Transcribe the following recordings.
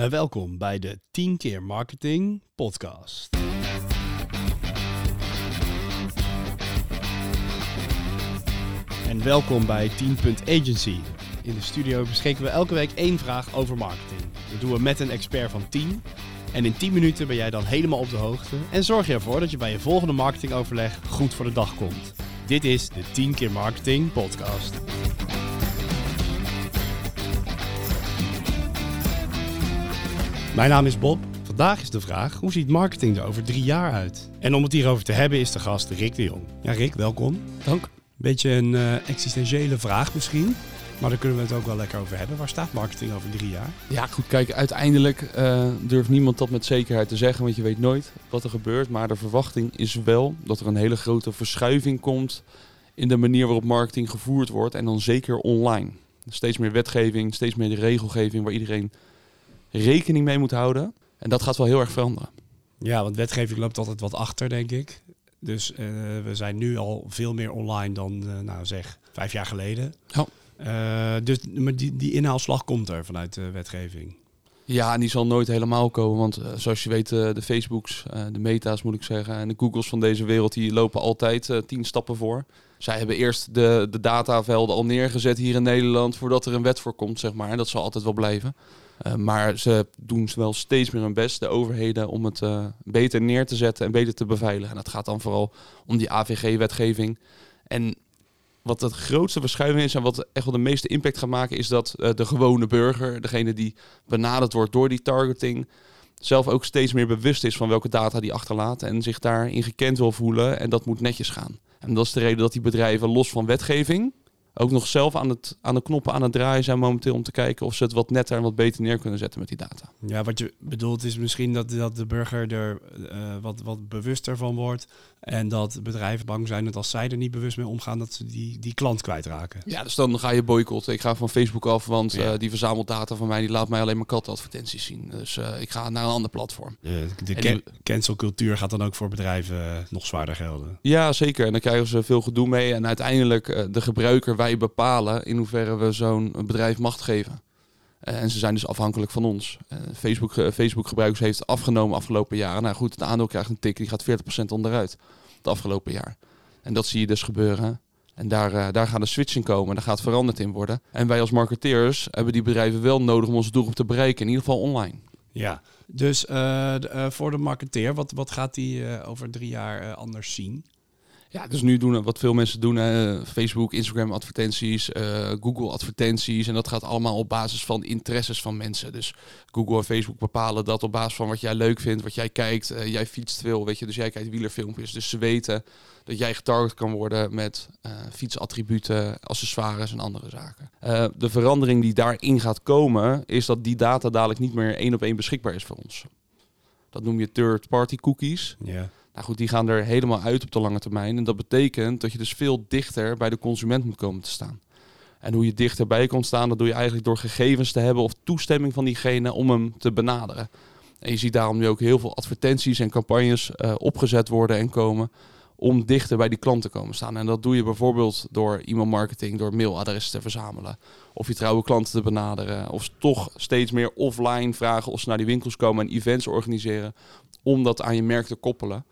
Uh, welkom bij de 10 keer marketing podcast. En welkom bij 10.agency. In de studio beschikken we elke week één vraag over marketing. Dat doen we met een expert van 10. En in 10 minuten ben jij dan helemaal op de hoogte en zorg je ervoor dat je bij je volgende marketingoverleg goed voor de dag komt. Dit is de 10 keer marketing podcast. Mijn naam is Bob. Vandaag is de vraag: hoe ziet marketing er over drie jaar uit? En om het hierover te hebben is de gast Rick de Jong. Ja, Rick, welkom. Dank. Beetje een uh, existentiële vraag misschien. Maar daar kunnen we het ook wel lekker over hebben. Waar staat marketing over drie jaar? Ja, goed. Kijk, uiteindelijk uh, durft niemand dat met zekerheid te zeggen, want je weet nooit wat er gebeurt. Maar de verwachting is wel dat er een hele grote verschuiving komt in de manier waarop marketing gevoerd wordt. En dan zeker online. Steeds meer wetgeving, steeds meer de regelgeving waar iedereen rekening mee moet houden. En dat gaat wel heel erg veranderen. Ja, want wetgeving loopt altijd wat achter, denk ik. Dus uh, we zijn nu al veel meer online dan, uh, nou zeg, vijf jaar geleden. Ja. Uh, dus maar die, die inhaalslag komt er vanuit de wetgeving. Ja, en die zal nooit helemaal komen. Want uh, zoals je weet, uh, de Facebooks, de meta's moet ik zeggen, en de Googles van deze wereld, die lopen altijd tien stappen voor. Zij hebben eerst de, de datavelden al neergezet hier in Nederland voordat er een wet voor komt, zeg maar. En dat zal altijd wel blijven. Uh, maar ze doen wel steeds meer hun best, de overheden, om het uh, beter neer te zetten en beter te beveiligen. En dat gaat dan vooral om die AVG-wetgeving. En wat het grootste verschuiving is en wat echt wel de meeste impact gaat maken, is dat uh, de gewone burger, degene die benaderd wordt door die targeting, zelf ook steeds meer bewust is van welke data die achterlaat en zich daarin gekend wil voelen. En dat moet netjes gaan. En dat is de reden dat die bedrijven los van wetgeving ook nog zelf aan, het, aan de knoppen aan het draaien zijn momenteel om te kijken of ze het wat netter en wat beter neer kunnen zetten met die data. Ja, wat je bedoelt is misschien dat, dat de burger er uh, wat, wat bewuster van wordt en dat bedrijven bang zijn dat als zij er niet bewust mee omgaan, dat ze die, die klant kwijtraken. Ja, dus dan ga je boycotten. Ik ga van Facebook af, want ja. uh, die verzamelt data van mij, die laat mij alleen maar katadvertenties zien. Dus uh, ik ga naar een ander platform. de can cancelcultuur gaat dan ook voor bedrijven nog zwaarder gelden. Ja, zeker. En dan krijgen ze veel gedoe mee en uiteindelijk de gebruiker wij bepalen in hoeverre we zo'n bedrijf macht geven. Uh, en ze zijn dus afhankelijk van ons. Uh, Facebook, Facebook gebruikers heeft afgenomen afgelopen jaren. Nou goed, het aandeel krijgt een tik, die gaat 40% onderuit het afgelopen jaar. En dat zie je dus gebeuren. En daar, daar gaat een switching komen, daar gaat veranderd in worden. En wij als marketeers hebben die bedrijven wel nodig om onze doelgroep te bereiken, in ieder geval online. Ja, dus de, voor de marketeer, wat, wat gaat die over drie jaar anders zien? Ja, dus nu doen wat veel mensen doen, Facebook, Instagram advertenties, uh, Google advertenties. En dat gaat allemaal op basis van interesses van mensen. Dus Google en Facebook bepalen dat op basis van wat jij leuk vindt, wat jij kijkt. Uh, jij fietst veel, weet je, dus jij kijkt wielerfilmpjes. Dus ze weten dat jij getarget kan worden met fietsattributen, accessoires en andere zaken. de verandering die daarin gaat komen, is dat die data dadelijk niet meer één op één beschikbaar is voor ons. Dat noem je third-party cookies. Ja. Nou goed, die gaan er helemaal uit op de lange termijn. En dat betekent dat je dus veel dichter bij de consument moet komen te staan. En hoe je dichterbij komt staan, dat doe je eigenlijk door gegevens te hebben of toestemming van diegene om hem te benaderen. En je ziet daarom nu ook heel veel advertenties en campagnes uh, opgezet worden en komen om dichter bij die klant te komen staan. En dat doe je bijvoorbeeld door e-mailmarketing, door mailadressen te verzamelen. Of je trouwe klanten te benaderen. Of toch steeds meer offline vragen of ze naar die winkels komen en events organiseren. Om dat aan je merk te koppelen.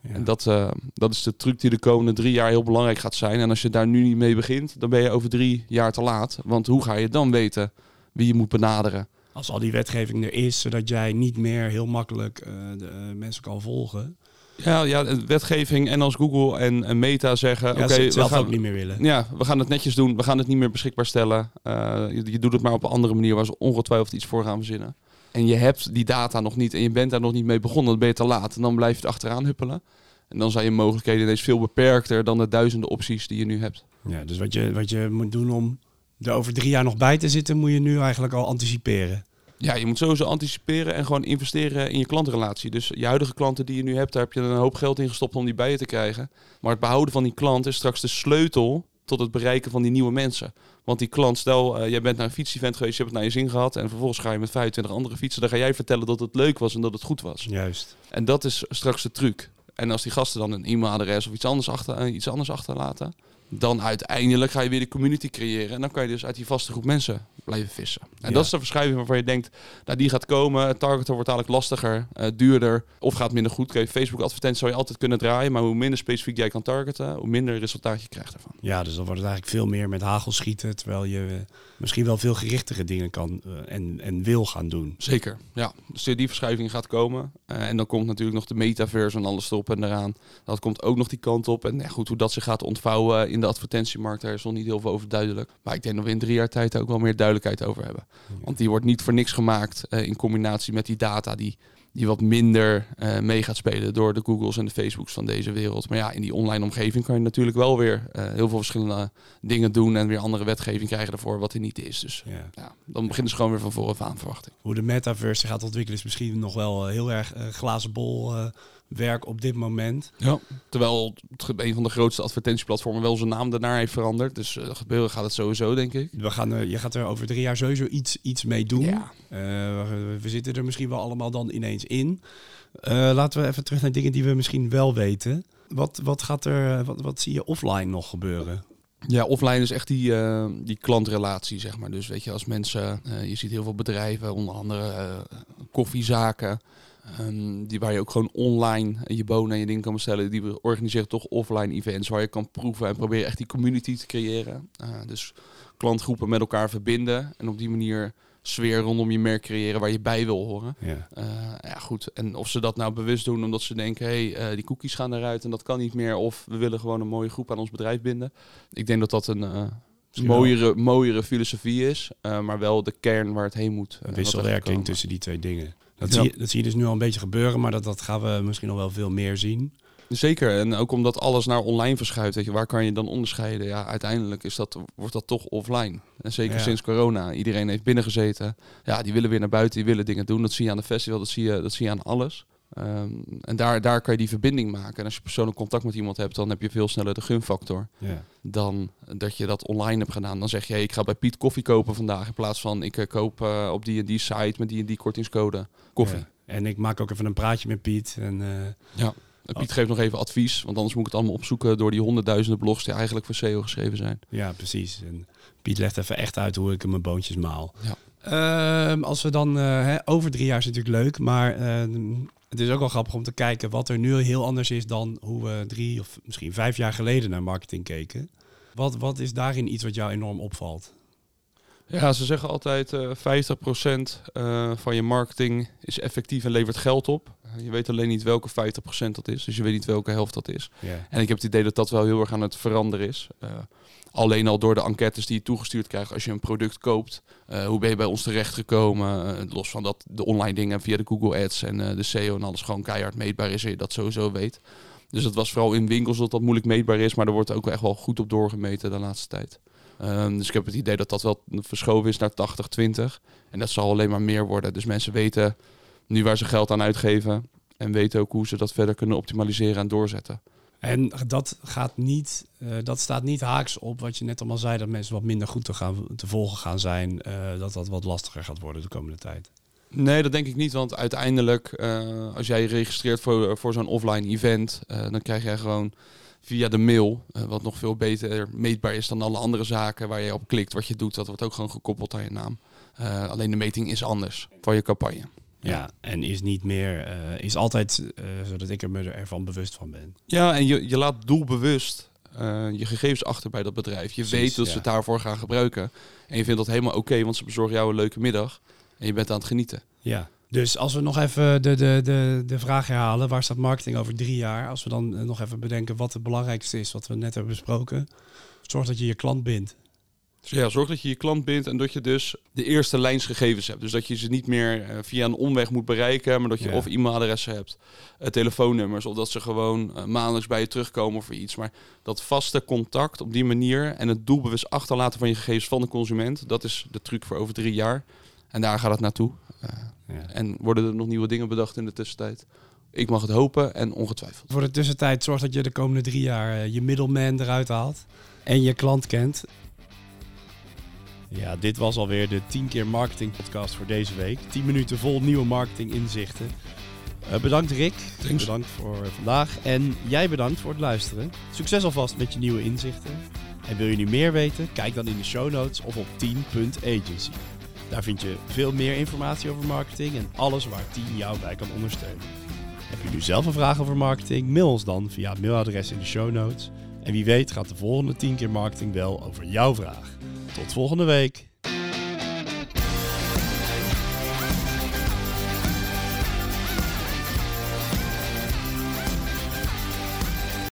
Ja. En dat, uh, dat is de truc die de komende drie jaar heel belangrijk gaat zijn. En als je daar nu niet mee begint, dan ben je over drie jaar te laat. Want hoe ga je dan weten wie je moet benaderen? Als al die wetgeving er is, zodat jij niet meer heel makkelijk uh, de, uh, mensen kan volgen. Ja, ja, wetgeving en als Google en, en Meta zeggen... Ja, oké, okay, we gaan ook niet meer willen. Ja, we gaan het netjes doen. We gaan het niet meer beschikbaar stellen. je, je doet het maar op een andere manier waar ze ongetwijfeld iets voor gaan verzinnen en je hebt die data nog niet en je bent daar nog niet mee begonnen, dan ben je te laat. En dan blijf je het achteraan huppelen. En dan zijn je mogelijkheden ineens veel beperkter dan de duizenden opties die je nu hebt. Ja, dus wat je, wat je moet doen om er over drie jaar nog bij te zitten, moet je nu eigenlijk al anticiperen. Ja, je moet sowieso anticiperen en gewoon investeren in je klantrelatie. Dus je huidige klanten die je nu hebt, daar heb je een hoop geld in gestopt om die bij je te krijgen. Maar het behouden van die klant is straks de sleutel tot het bereiken van die nieuwe mensen. Want die klant, stel, uh, jij bent naar een fietsevent geweest, je hebt het naar je zin gehad. En vervolgens ga je met 25 andere fietsen. Dan ga jij vertellen dat het leuk was en dat het goed was. Juist. En dat is straks de truc. En als die gasten dan een e-mailadres of iets anders, achter, uh, iets anders achterlaten, dan uiteindelijk ga je weer de community creëren. En dan kan je dus uit die vaste groep mensen blijven vissen. En Ja. dat is de verschuiving waarvan je denkt, nou, die gaat komen. Het targeten wordt eigenlijk lastiger, eh, duurder of gaat minder goed. Kijk, Facebook advertenties zou je altijd kunnen draaien, maar hoe minder specifiek jij kan targeten, hoe minder resultaat je krijgt ervan. Ja, dus dan wordt het eigenlijk veel meer met hagel schieten, terwijl je eh, misschien wel veel gerichtere dingen kan eh, en, en wil gaan doen. Zeker, ja. Dus die verschuiving gaat komen. En dan komt natuurlijk nog de metaverse en alles erop en eraan. Dat komt ook nog die kant op. En ja, goed, hoe dat zich gaat ontvouwen in de advertentiemarkt, daar is nog niet heel veel over duidelijk. Maar ik denk dat we in drie jaar tijd ook wel meer duidelijkheid over hebben. Want die wordt niet voor niks gemaakt eh, in combinatie met die data die, die wat minder eh, mee gaat spelen door de Googles en de Facebooks van deze wereld. Maar ja, in die online omgeving kan je natuurlijk wel weer eh, heel veel verschillende dingen doen en weer andere wetgeving krijgen ervoor wat er niet is. Dus Ja. ja, dan beginnen ze gewoon weer van vooraf aan verwachting. Hoe de metaverse gaat ontwikkelen is misschien nog wel heel erg glazen bol werk op dit moment. Ja. Terwijl het een van de grootste advertentieplatformen wel zijn naam daarnaar heeft veranderd. Dus eh, gebeuren gaat het sowieso, denk ik. We gaan, eh, je gaat er over drie jaar sowieso iets, iets mee doen. Ja. Eh, we, we zitten er misschien wel allemaal dan ineens in. Eh, laten we even terug naar dingen die we misschien wel weten. Wat, wat, gaat er, wat, wat zie je offline nog gebeuren? Ja, offline is echt die, die klantrelatie, zeg maar. Dus weet je, als mensen, je ziet heel veel bedrijven, onder andere koffiezaken, ehm, die waar je ook gewoon online je bonen en je dingen kan bestellen, die organiseren toch offline events waar je kan proeven en proberen echt die community te creëren. Eh, dus klantgroepen met elkaar verbinden en op die manier sfeer rondom je merk creëren waar je bij wil horen. Ja. Eh, ja, goed. En of ze dat nou bewust doen omdat ze denken, hé, hey, eh, die cookies gaan eruit en dat kan niet meer. Of we willen gewoon een mooie groep aan ons bedrijf binden. Ik denk dat dat een mooiere, mooiere filosofie is, maar wel de kern waar het heen moet. Een er wisselwerking tussen die twee dingen. Dat, Ja. zie je, dat zie je dus nu al een beetje gebeuren, maar dat, dat gaan we misschien nog wel veel meer zien. Zeker. En ook omdat alles naar online verschuift, weet je, waar kan je dan onderscheiden? Ja, uiteindelijk is dat, wordt dat toch offline. En zeker Ja. sinds corona. Iedereen heeft binnengezeten. Ja, die willen weer naar buiten, die willen dingen doen. Dat zie je aan de festival, dat zie je, dat zie je aan alles. Ehm, en daar, daar kan je die verbinding maken. En als je persoonlijk contact met iemand hebt, dan heb je veel sneller de gunfactor. Ja. Dan dat je dat online hebt gedaan. Dan zeg je, hey, ik ga bij Piet koffie kopen vandaag. In plaats van, ik eh, koop eh, op die en die site met die en die kortingscode koffie. Ja. En ik maak ook even een praatje met Piet. En, eh, En Piet geeft nog even advies, want anders moet ik het allemaal opzoeken door die honderdduizenden blogs die eigenlijk voor SEO geschreven zijn. ja, precies. En Piet legt even echt uit hoe ik mijn boontjes maal. Ja. Ehm, als we dan, hè, over drie jaar is natuurlijk leuk, maar ehm, het is ook wel grappig om te kijken wat er nu heel anders is dan hoe we drie of misschien vijf jaar geleden naar marketing keken. Wat, wat is daarin iets wat jou enorm opvalt? Ja, ze zeggen altijd eh 50% eh, van je marketing is effectief en levert geld op. Eh, Je weet alleen niet welke 50% dat is, dus je weet niet welke helft dat is. En ik heb het idee dat dat wel heel erg aan het veranderen is. Eh, alleen al door de enquêtes die je toegestuurd krijgt als je een product koopt. Eh, hoe ben je bij ons terechtgekomen? Eh, los van dat de online dingen via de Google Ads en de SEO en alles gewoon keihard meetbaar is en je dat sowieso weet. Dus het was vooral in winkels dat dat moeilijk meetbaar is, maar er wordt ook echt wel goed op doorgemeten de laatste tijd. Ehm, dus ik heb het idee dat dat wel verschoven is naar 80-20. En dat zal alleen maar meer worden. Dus mensen weten nu waar ze geld aan uitgeven. En weten ook hoe ze dat verder kunnen optimaliseren en doorzetten. En dat gaat niet, eh, dat staat niet haaks op wat je net allemaal zei, dat mensen wat minder goed te, gaan, te volgen gaan zijn, eh, dat dat wat lastiger gaat worden de komende tijd. Nee, dat denk ik niet. Want uiteindelijk, eh, als jij je registreert voor, voor zo'n offline event, dan krijg jij gewoon via de mail, wat nog veel beter meetbaar is dan alle andere zaken waar je op klikt, wat je doet, dat wordt ook gewoon gekoppeld aan je naam. Alleen de meting is anders voor je campagne. Ja, en is niet meer, eh, is altijd eh, zodat ik er me ervan bewust van ben. Ja, en je, je laat doelbewust eh, je gegevens achter bij dat bedrijf. Je Precies, weet dat ja. ze het daarvoor gaan gebruiken. En je vindt dat helemaal oké, want ze bezorgen jou een leuke middag. En je bent aan het genieten. Ja. Dus als we nog even de, de, de, de vraag herhalen, waar staat marketing over drie jaar? Als we dan nog even bedenken wat het belangrijkste is, wat we net hebben besproken. Zorg dat je je klant bindt. Dus ja, zorg dat je je klant bindt en dat je dus de eerste lijnsgegevens hebt. Dus dat je ze niet meer eh, via een omweg moet bereiken, maar dat je Ja. of e-mailadressen hebt, eh, telefoonnummers, of dat ze gewoon eh, maandelijks bij je terugkomen voor iets. Maar dat vaste contact op die manier en het doelbewust achterlaten van je gegevens van de consument, dat is de truc voor over drie jaar. En daar gaat het naartoe. Ja. en worden er nog nieuwe dingen bedacht in de tussentijd? Ik mag het hopen en ongetwijfeld. Voor de tussentijd zorg dat je de komende drie jaar je middleman eruit haalt en je klant kent. Ja, dit was alweer de 10 keer marketing podcast voor deze week. 10 minuten vol nieuwe marketing inzichten. Eh, bedankt Rick. Thanks. Bedankt voor vandaag. En jij bedankt voor het luisteren. Succes alvast met je nieuwe inzichten. En wil je nu meer weten? Kijk dan in de show notes of op 10.agency. Daar vind je veel meer informatie over marketing en alles waar 10 jou bij kan ondersteunen. Heb je nu zelf een vraag over marketing? Mail ons dan via het mailadres in de show notes. En wie weet gaat de volgende 10 keer marketing wel over jouw vraag. Tot volgende week.